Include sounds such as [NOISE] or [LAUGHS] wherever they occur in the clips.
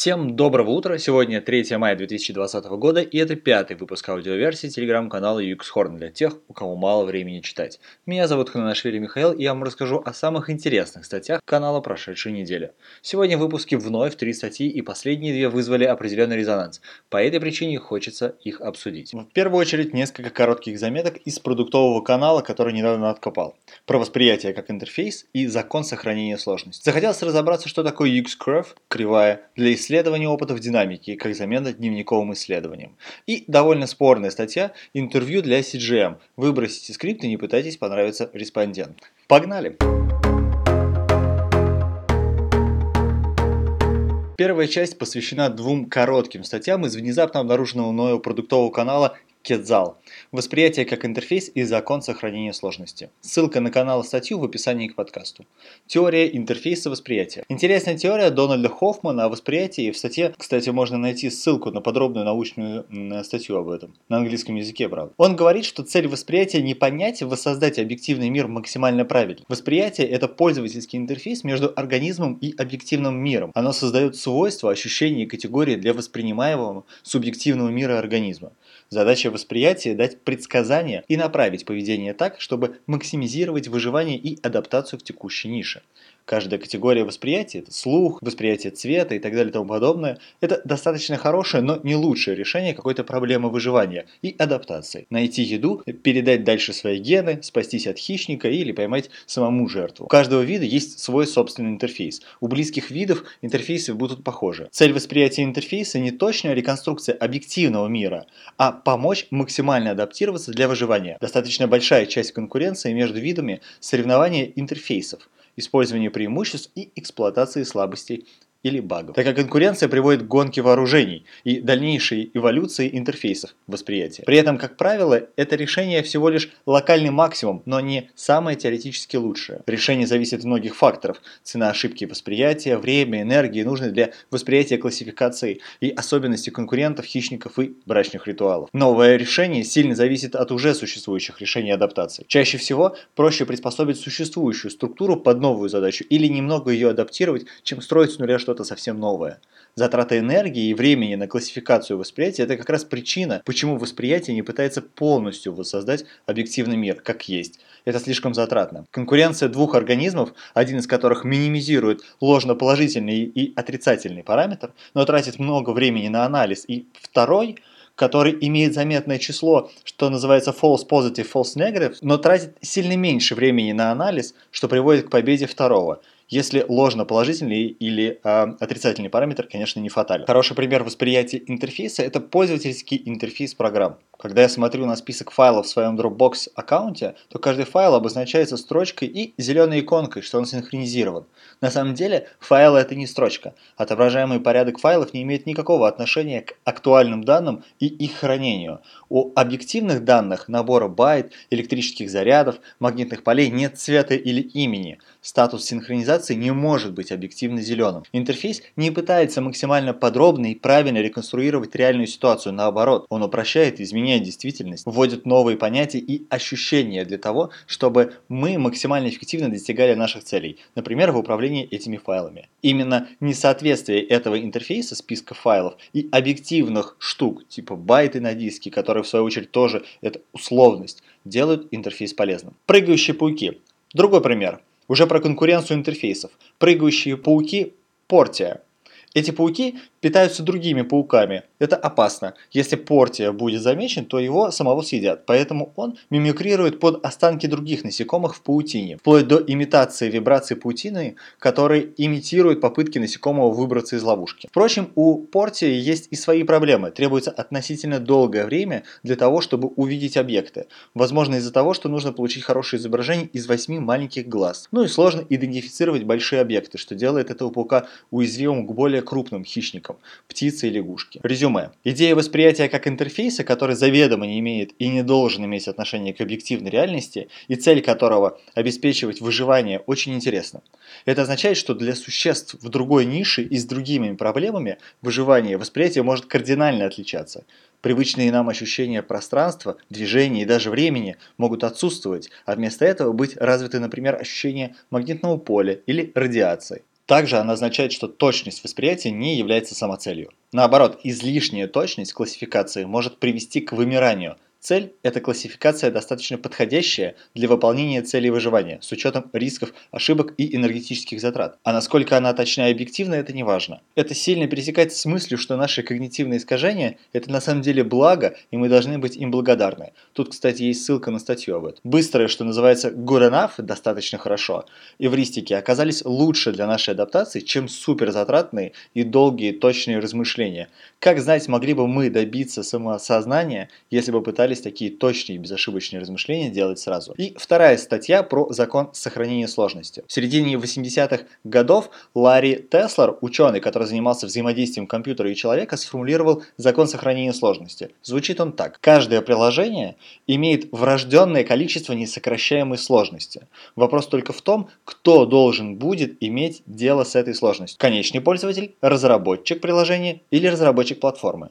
Всем доброго утра! Сегодня 3 мая 2020 года и это пятый выпуск аудиоверсии телеграм-канала Юксхорн для тех, у кого мало времени читать. Меня зовут Хананашвили Михаил и я вам расскажу о самых интересных статьях канала прошедшей недели. Сегодня в выпуске вновь три статьи и последние две вызвали определенный резонанс. По этой причине хочется их обсудить. В первую очередь несколько коротких заметок из продуктового канала, который недавно откопал. Про восприятие как интерфейс и закон сохранения сложности. Захотелось разобраться, что такое UXCurve, кривая, для исследования опытов динамики как замена дневниковым исследованиям. И довольно спорная статья «Интервью для CGM». Выбросите скрипт и не пытайтесь понравиться респонденту. Погнали! Первая часть посвящена двум коротким статьям из внезапно обнаруженного мною продуктового канала Кетзал. Восприятие как интерфейс и закон сохранения сложности. Ссылка на канал и статью в описании к подкасту. Теория интерфейса восприятия. Интересная теория Дональда Хоффмана о восприятии. В статье, кстати, можно найти ссылку на подробную научную статью об этом. На английском языке, правда. Он говорит, что цель восприятия не понять воссоздать объективный мир максимально правильно. Восприятие – это пользовательский интерфейс между организмом и объективным миром. Оно создает свойства, ощущения и категории для воспринимаемого субъективного мира организма. Задача восприятия – дать предсказания и направить поведение так, чтобы максимизировать выживание и адаптацию в текущей нише. Каждая категория восприятия, это слух, восприятие цвета и так далее и тому подобное, это достаточно хорошее, но не лучшее решение какой-то проблемы выживания и адаптации. Найти еду, передать дальше свои гены, спастись от хищника или поймать самому жертву. У каждого вида есть свой собственный интерфейс. У близких видов интерфейсы будут похожи. Цель восприятия интерфейса не точная реконструкция объективного мира, а помочь максимально адаптироваться для выживания. Достаточно большая часть конкуренции между видами соревнования интерфейсов использование преимуществ и эксплуатации слабостей или багов. Такая конкуренция приводит к гонке вооружений и дальнейшей эволюции интерфейсов восприятия. При этом, как правило, это решение всего лишь локальный максимум, но не самое теоретически лучшее. Решение зависит от многих факторов. Цена ошибки восприятия, время, энергии, нужны для восприятия классификации и особенности конкурентов, хищников и брачных ритуалов. Новое решение сильно зависит от уже существующих решений адаптации. Чаще всего проще приспособить существующую структуру под новую задачу или немного ее адаптировать, чем строить с нуля что что-то совсем новое. Затрата энергии и времени на классификацию восприятия – это как раз причина, почему восприятие не пытается полностью воссоздать объективный мир, как есть. Это слишком затратно. Конкуренция двух организмов, один из которых минимизирует ложно-положительный и отрицательный параметр, но тратит много времени на анализ, и второй – который имеет заметное число, что называется false positive, false negative, но тратит сильно меньше времени на анализ, что приводит к победе второго если ложно положительный или э, отрицательный параметр, конечно, не фатален. Хороший пример восприятия интерфейса – это пользовательский интерфейс программ. Когда я смотрю на список файлов в своем Dropbox аккаунте, то каждый файл обозначается строчкой и зеленой иконкой, что он синхронизирован. На самом деле файл это не строчка. Отображаемый порядок файлов не имеет никакого отношения к актуальным данным и их хранению. У объективных данных набора байт, электрических зарядов, магнитных полей нет цвета или имени. Статус синхронизации не может быть объективно зеленым. Интерфейс не пытается максимально подробно и правильно реконструировать реальную ситуацию. Наоборот, он упрощает изменения меняет действительность, вводит новые понятия и ощущения для того, чтобы мы максимально эффективно достигали наших целей, например, в управлении этими файлами. Именно несоответствие этого интерфейса списка файлов и объективных штук, типа байты на диске, которые в свою очередь тоже это условность, делают интерфейс полезным. Прыгающие пауки. Другой пример. Уже про конкуренцию интерфейсов. Прыгающие пауки Portia. Эти пауки питаются другими пауками. Это опасно. Если портия будет замечен, то его самого съедят. Поэтому он мимикрирует под останки других насекомых в паутине. Вплоть до имитации вибраций паутины, которые имитируют попытки насекомого выбраться из ловушки. Впрочем, у портии есть и свои проблемы. Требуется относительно долгое время для того, чтобы увидеть объекты. Возможно из-за того, что нужно получить хорошее изображение из восьми маленьких глаз. Ну и сложно идентифицировать большие объекты, что делает этого паука уязвимым к более крупным хищникам птицы и лягушки. Резюме. Идея восприятия как интерфейса, который заведомо не имеет и не должен иметь отношения к объективной реальности, и цель которого – обеспечивать выживание, очень интересна. Это означает, что для существ в другой нише и с другими проблемами выживание восприятие может кардинально отличаться. Привычные нам ощущения пространства, движения и даже времени могут отсутствовать, а вместо этого быть развиты, например, ощущения магнитного поля или радиации. Также она означает, что точность восприятия не является самоцелью. Наоборот, излишняя точность классификации может привести к вымиранию – Цель – это классификация достаточно подходящая для выполнения целей выживания с учетом рисков, ошибок и энергетических затрат. А насколько она точна и объективна – это не важно. Это сильно пересекается с мыслью, что наши когнитивные искажения – это на самом деле благо, и мы должны быть им благодарны. Тут, кстати, есть ссылка на статью об этом. Быстрое, что называется good enough, достаточно хорошо, эвристики оказались лучше для нашей адаптации, чем суперзатратные и долгие точные размышления. Как знать, могли бы мы добиться самосознания, если бы пытались пытались такие точные и безошибочные размышления делать сразу. И вторая статья про закон сохранения сложности. В середине 80-х годов Ларри Теслер, ученый, который занимался взаимодействием компьютера и человека, сформулировал закон сохранения сложности. Звучит он так. Каждое приложение имеет врожденное количество несокращаемой сложности. Вопрос только в том, кто должен будет иметь дело с этой сложностью. Конечный пользователь, разработчик приложения или разработчик платформы.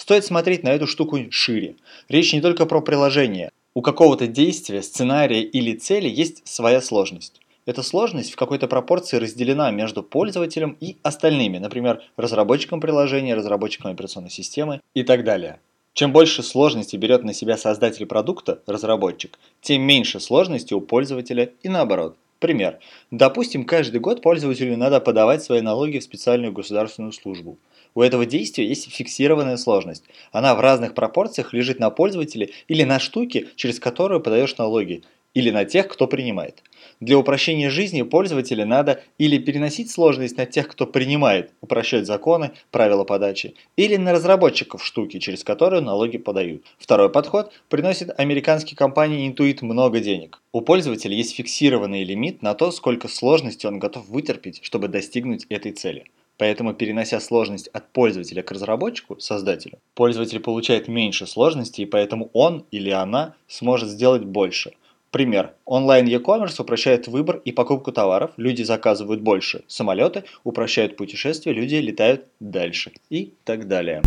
Стоит смотреть на эту штуку шире. Речь не только про приложение. У какого-то действия, сценария или цели есть своя сложность. Эта сложность в какой-то пропорции разделена между пользователем и остальными, например, разработчиком приложения, разработчиком операционной системы и так далее. Чем больше сложности берет на себя создатель продукта, разработчик, тем меньше сложности у пользователя и наоборот. Пример. Допустим, каждый год пользователю надо подавать свои налоги в специальную государственную службу. У этого действия есть фиксированная сложность. Она в разных пропорциях лежит на пользователе или на штуке, через которую подаешь налоги, или на тех, кто принимает. Для упрощения жизни пользователя надо или переносить сложность на тех, кто принимает, упрощать законы, правила подачи, или на разработчиков штуки, через которую налоги подают. Второй подход приносит американской компании Intuit много денег. У пользователя есть фиксированный лимит на то, сколько сложности он готов вытерпеть, чтобы достигнуть этой цели. Поэтому, перенося сложность от пользователя к разработчику, создателю, пользователь получает меньше сложности, и поэтому он или она сможет сделать больше. Пример. Онлайн e-commerce упрощает выбор и покупку товаров, люди заказывают больше. Самолеты упрощают путешествия, люди летают дальше. И так далее.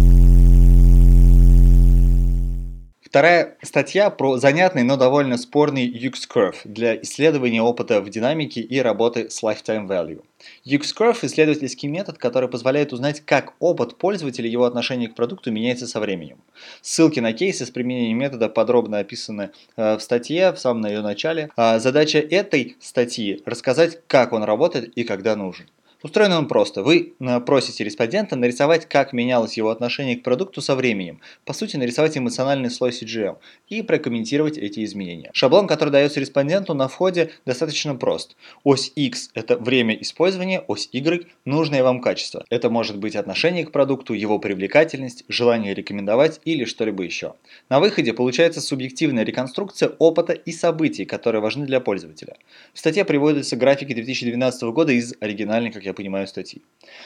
Вторая статья про занятный, но довольно спорный X-Curve для исследования опыта в динамике и работы с Lifetime Value. X-Curve – исследовательский метод, который позволяет узнать, как опыт пользователя и его отношение к продукту меняется со временем. Ссылки на кейсы с применением метода подробно описаны э, в статье, в самом ее начале. А задача этой статьи – рассказать, как он работает и когда нужен. Устроен он просто. Вы э, просите респондента нарисовать, как менялось его отношение к продукту со временем. По сути, нарисовать эмоциональный слой CGM и прокомментировать эти изменения. Шаблон, который дается респонденту на входе, достаточно прост. Ось X – это время использования, ось Y – нужное вам качество. Это может быть отношение к продукту, его привлекательность, желание рекомендовать или что-либо еще. На выходе получается субъективная реконструкция опыта и событий, которые важны для пользователя. В статье приводятся графики 2012 года из оригинальной, как я понимаю, статьи.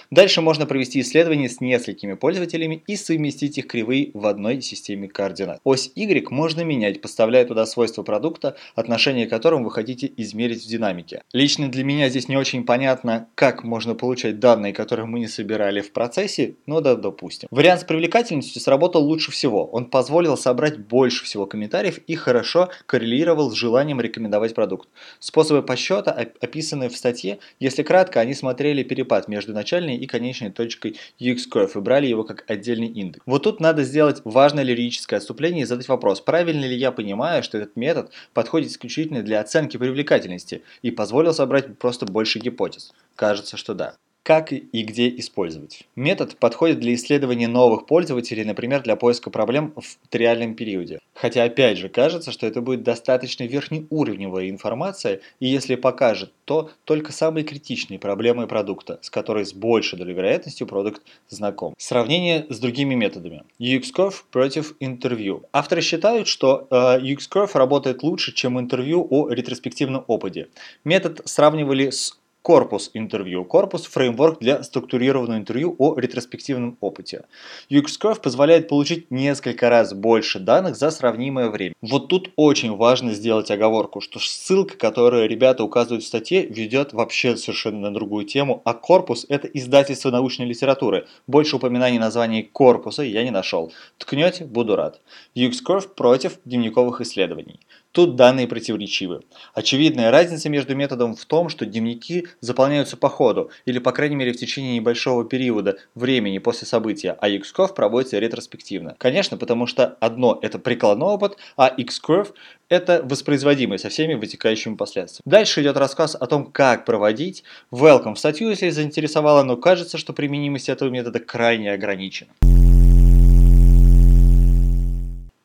Дальше можно провести исследование с несколькими пользователями и совместить их кривые в одной системе координат. Ось Y можно менять, поставляя туда свойства продукта, отношение к которым вы хотите измерить в динамике. Лично для меня здесь не очень понятно, как можно получать данные, которые мы не собирали в процессе, но да, допустим. Вариант с привлекательностью сработал лучше всего. Он позволил собрать больше всего комментариев и хорошо коррелировал с желанием рекомендовать продукт. Способы подсчета описаны в статье. Если кратко, они смотрели измеряли перепад между начальной и конечной точкой X-curve и брали его как отдельный индекс. Вот тут надо сделать важное лирическое отступление и задать вопрос, правильно ли я понимаю, что этот метод подходит исключительно для оценки привлекательности и позволил собрать просто больше гипотез? Кажется, что да как и где использовать. Метод подходит для исследования новых пользователей, например, для поиска проблем в реальном периоде. Хотя опять же кажется, что это будет достаточно верхнеуровневая информация, и если покажет, то только самые критичные проблемы продукта, с которой с большей долей вероятностью продукт знаком. Сравнение с другими методами. UX-Curve против интервью. Авторы считают, что э, UX-Curve работает лучше, чем интервью о ретроспективном опыте. Метод сравнивали с Корпус интервью. Корпус – фреймворк для структурированного интервью о ретроспективном опыте. UXCurve позволяет получить несколько раз больше данных за сравнимое время. Вот тут очень важно сделать оговорку, что ссылка, которую ребята указывают в статье, ведет вообще совершенно на другую тему, а корпус – это издательство научной литературы. Больше упоминаний названий корпуса я не нашел. Ткнете – буду рад. UXCurve против дневниковых исследований. Тут данные противоречивы. Очевидная разница между методом в том, что дневники заполняются по ходу, или по крайней мере в течение небольшого периода времени после события, а X-Curve проводится ретроспективно. Конечно, потому что одно это прикладной опыт, а X-Curve это воспроизводимый со всеми вытекающими последствиями. Дальше идет рассказ о том, как проводить. Welcome в статью, если заинтересовало, но кажется, что применимость этого метода крайне ограничена.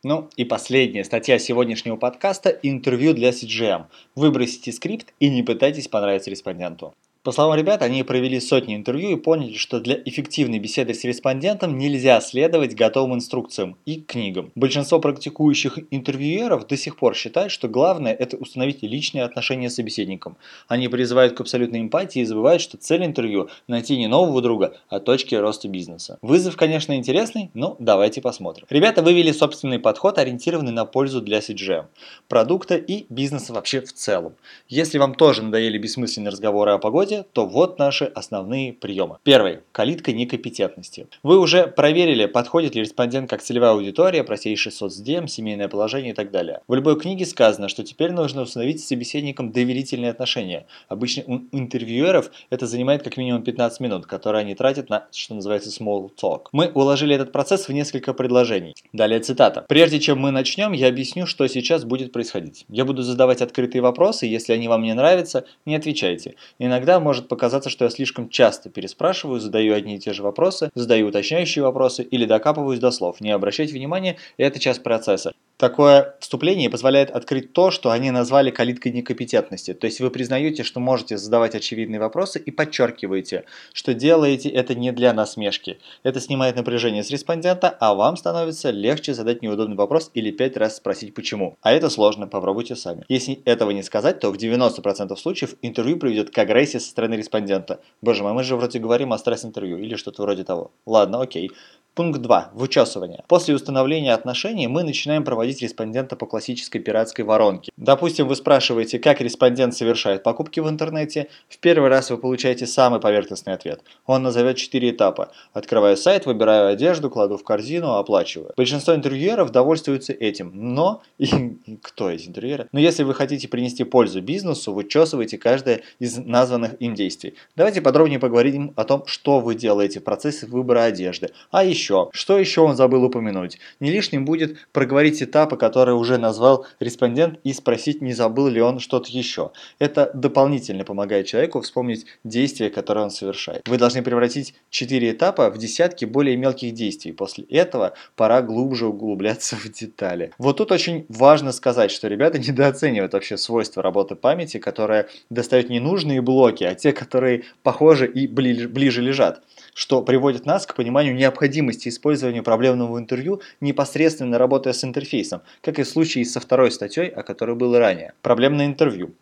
Ну и последняя статья сегодняшнего подкаста – интервью для CGM. Выбросите скрипт и не пытайтесь понравиться респонденту. По словам ребят, они провели сотни интервью и поняли, что для эффективной беседы с респондентом нельзя следовать готовым инструкциям и книгам. Большинство практикующих интервьюеров до сих пор считают, что главное это установить личные отношения с собеседником. Они призывают к абсолютной эмпатии и забывают, что цель интервью – найти не нового друга, а точки роста бизнеса. Вызов, конечно, интересный, но давайте посмотрим. Ребята вывели собственный подход, ориентированный на пользу для CGM, продукта и бизнеса вообще в целом. Если вам тоже надоели бессмысленные разговоры о погоде, подходе, то вот наши основные приемы. Первый. Калитка некомпетентности. Вы уже проверили, подходит ли респондент как целевая аудитория, простейший соцдем, семейное положение и так далее. В любой книге сказано, что теперь нужно установить с собеседником доверительные отношения. Обычно у интервьюеров это занимает как минимум 15 минут, которые они тратят на, что называется, small talk. Мы уложили этот процесс в несколько предложений. Далее цитата. Прежде чем мы начнем, я объясню, что сейчас будет происходить. Я буду задавать открытые вопросы, если они вам не нравятся, не отвечайте. Иногда может показаться, что я слишком часто переспрашиваю, задаю одни и те же вопросы, задаю уточняющие вопросы или докапываюсь до слов. Не обращайте внимания, это часть процесса. Такое вступление позволяет открыть то, что они назвали калиткой некомпетентности. То есть вы признаете, что можете задавать очевидные вопросы и подчеркиваете, что делаете это не для насмешки. Это снимает напряжение с респондента, а вам становится легче задать неудобный вопрос или пять раз спросить почему. А это сложно, попробуйте сами. Если этого не сказать, то в 90% случаев интервью приведет к агрессии со стороны респондента. Боже мой, мы же вроде говорим о стресс-интервью или что-то вроде того. Ладно, окей. Пункт 2. Вычесывание. После установления отношений мы начинаем проводить респондента по классической пиратской воронке. Допустим, вы спрашиваете, как респондент совершает покупки в интернете. В первый раз вы получаете самый поверхностный ответ. Он назовет 4 этапа. Открываю сайт, выбираю одежду, кладу в корзину, оплачиваю. Большинство интервьюеров довольствуются этим. Но, и, [LAUGHS] кто из интервьюеров? Но если вы хотите принести пользу бизнесу, вычесывайте каждое из названных им действий. Давайте подробнее поговорим о том, что вы делаете в процессе выбора одежды. А еще? Что еще он забыл упомянуть? Не лишним будет проговорить этапы, которые уже назвал респондент и спросить, не забыл ли он что-то еще. Это дополнительно помогает человеку вспомнить действия, которые он совершает. Вы должны превратить 4 этапа в десятки более мелких действий. После этого пора глубже углубляться в детали. Вот тут очень важно сказать, что ребята недооценивают вообще свойства работы памяти, которая достает не нужные блоки, а те, которые похожи и ближе лежат что приводит нас к пониманию необходимости использования проблемного интервью непосредственно работая с интерфейсом, как и в случае со второй статьей, о которой было ранее. Проблемное интервью.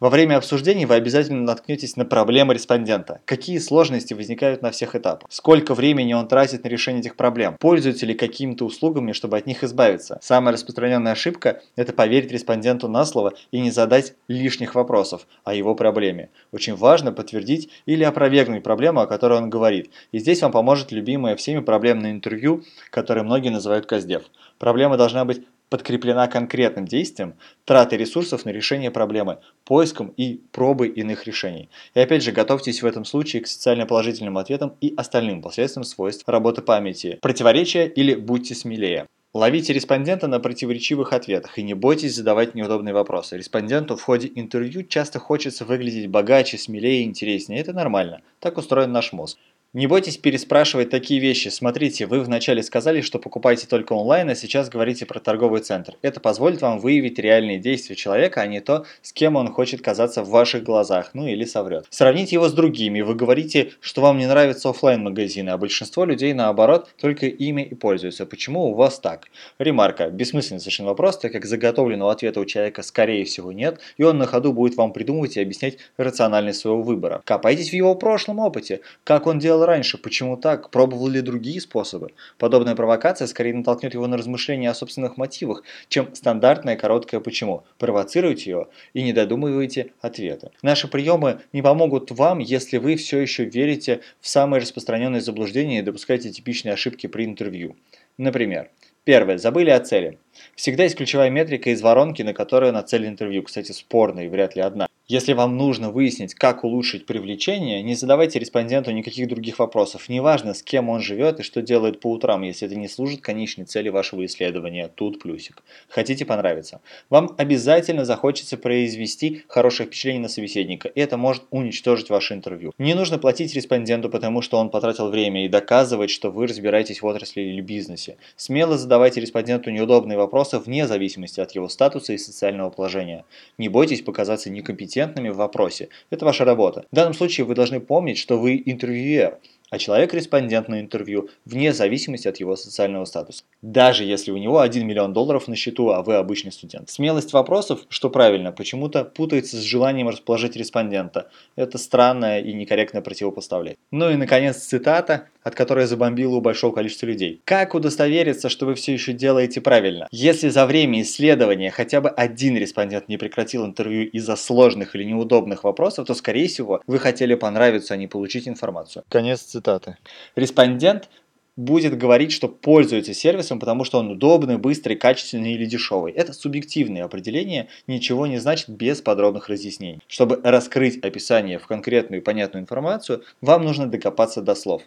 Во время обсуждений вы обязательно наткнетесь на проблемы респондента. Какие сложности возникают на всех этапах? Сколько времени он тратит на решение этих проблем? Пользуется ли какими-то услугами, чтобы от них избавиться? Самая распространенная ошибка – это поверить респонденту на слово и не задать лишних вопросов о его проблеме. Очень важно подтвердить или опровергнуть проблему, о которой он говорит. И здесь вам поможет любимое всеми проблемное интервью, которое многие называют КАЗДЕВ. Проблема должна быть подкреплена конкретным действием, тратой ресурсов на решение проблемы, поиском и пробой иных решений. И опять же, готовьтесь в этом случае к социально положительным ответам и остальным последствиям свойств работы памяти, противоречия или будьте смелее. Ловите респондента на противоречивых ответах и не бойтесь задавать неудобные вопросы. Респонденту в ходе интервью часто хочется выглядеть богаче, смелее и интереснее. Это нормально. Так устроен наш мозг. Не бойтесь переспрашивать такие вещи. Смотрите, вы вначале сказали, что покупаете только онлайн, а сейчас говорите про торговый центр. Это позволит вам выявить реальные действия человека, а не то, с кем он хочет казаться в ваших глазах, ну или соврет. Сравните его с другими. Вы говорите, что вам не нравятся офлайн магазины а большинство людей наоборот только ими и пользуются. Почему у вас так? Ремарка. Бессмысленный совершенно вопрос, так как заготовленного ответа у человека скорее всего нет, и он на ходу будет вам придумывать и объяснять рациональность своего выбора. Копайтесь в его прошлом опыте. Как он делал раньше, почему так, пробовал ли другие способы. Подобная провокация скорее натолкнет его на размышления о собственных мотивах, чем стандартное короткое «почему». Провоцируйте его и не додумывайте ответа. Наши приемы не помогут вам, если вы все еще верите в самые распространенные заблуждения и допускаете типичные ошибки при интервью. Например, Первое. Забыли о цели. Всегда есть ключевая метрика из воронки, на которую нацелен интервью. Кстати, спорная и вряд ли одна. Если вам нужно выяснить, как улучшить привлечение, не задавайте респонденту никаких других вопросов. Неважно, с кем он живет и что делает по утрам, если это не служит конечной цели вашего исследования. Тут плюсик. Хотите понравиться. Вам обязательно захочется произвести хорошее впечатление на собеседника, и это может уничтожить ваше интервью. Не нужно платить респонденту, потому что он потратил время и доказывать, что вы разбираетесь в отрасли или бизнесе. Смело задавайте респонденту неудобные вопросы вне зависимости от его статуса и социального положения. Не бойтесь показаться некомпетентным компетентными в вопросе. Это ваша работа. В данном случае вы должны помнить, что вы интервьюер а человек респондент на интервью вне зависимости от его социального статуса. Даже если у него 1 миллион долларов на счету, а вы обычный студент. Смелость вопросов, что правильно, почему-то путается с желанием расположить респондента. Это странное и некорректное противопоставлять. Ну и наконец цитата, от которой забомбило у большого количества людей. Как удостовериться, что вы все еще делаете правильно? Если за время исследования хотя бы один респондент не прекратил интервью из-за сложных или неудобных вопросов, то скорее всего вы хотели понравиться, а не получить информацию. Конец цитаты цитаты. Респондент будет говорить, что пользуется сервисом, потому что он удобный, быстрый, качественный или дешевый. Это субъективные определения, ничего не значит без подробных разъяснений. Чтобы раскрыть описание в конкретную и понятную информацию, вам нужно докопаться до слов.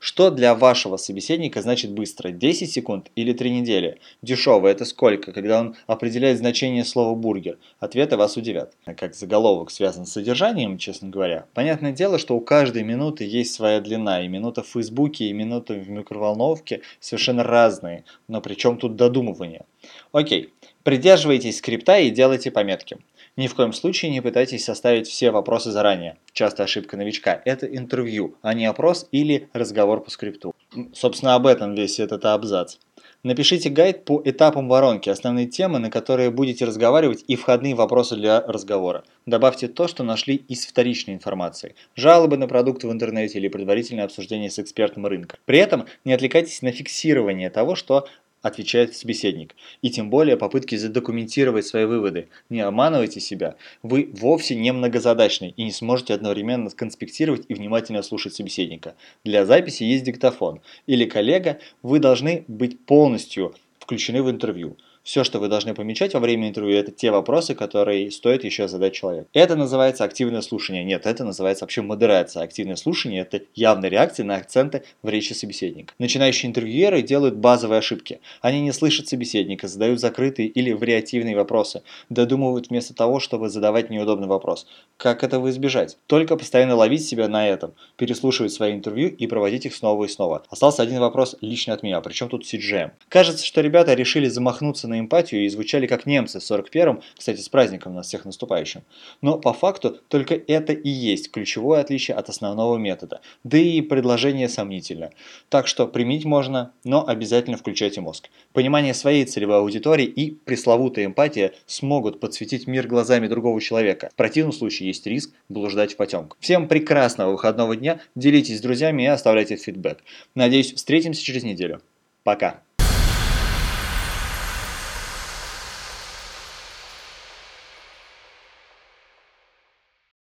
Что для вашего собеседника значит быстро? 10 секунд или 3 недели? Дешево это сколько, когда он определяет значение слова бургер? Ответы вас удивят. Как заголовок связан с содержанием, честно говоря. Понятное дело, что у каждой минуты есть своя длина. И минута в Фейсбуке, и минута в микро микроволновки совершенно разные, но при чем тут додумывание? Окей, придерживайтесь скрипта и делайте пометки. Ни в коем случае не пытайтесь составить все вопросы заранее. Часто ошибка новичка – это интервью, а не опрос или разговор по скрипту. Собственно, об этом весь этот абзац. Напишите гайд по этапам воронки, основные темы, на которые будете разговаривать и входные вопросы для разговора. Добавьте то, что нашли из вторичной информации. Жалобы на продукты в интернете или предварительное обсуждение с экспертом рынка. При этом не отвлекайтесь на фиксирование того, что отвечает собеседник. И тем более попытки задокументировать свои выводы. Не обманывайте себя. Вы вовсе не многозадачный и не сможете одновременно конспектировать и внимательно слушать собеседника. Для записи есть диктофон. Или коллега, вы должны быть полностью включены в интервью. Все, что вы должны помечать во время интервью, это те вопросы, которые стоит еще задать человеку. Это называется активное слушание. Нет, это называется вообще модерация. Активное слушание – это явная реакция на акценты в речи собеседника. Начинающие интервьюеры делают базовые ошибки. Они не слышат собеседника, задают закрытые или вариативные вопросы, додумывают вместо того, чтобы задавать неудобный вопрос. Как этого избежать? Только постоянно ловить себя на этом, переслушивать свои интервью и проводить их снова и снова. Остался один вопрос лично от меня, причем тут CGM. Кажется, что ребята решили замахнуться на на эмпатию и звучали как немцы в 41-м, кстати, с праздником нас всех наступающим. Но по факту только это и есть ключевое отличие от основного метода, да и предложение сомнительно. Так что применить можно, но обязательно включайте мозг. Понимание своей целевой аудитории и пресловутая эмпатия смогут подсветить мир глазами другого человека. В противном случае есть риск блуждать в потемках. Всем прекрасного выходного дня, делитесь с друзьями и оставляйте фидбэк. Надеюсь, встретимся через неделю. Пока.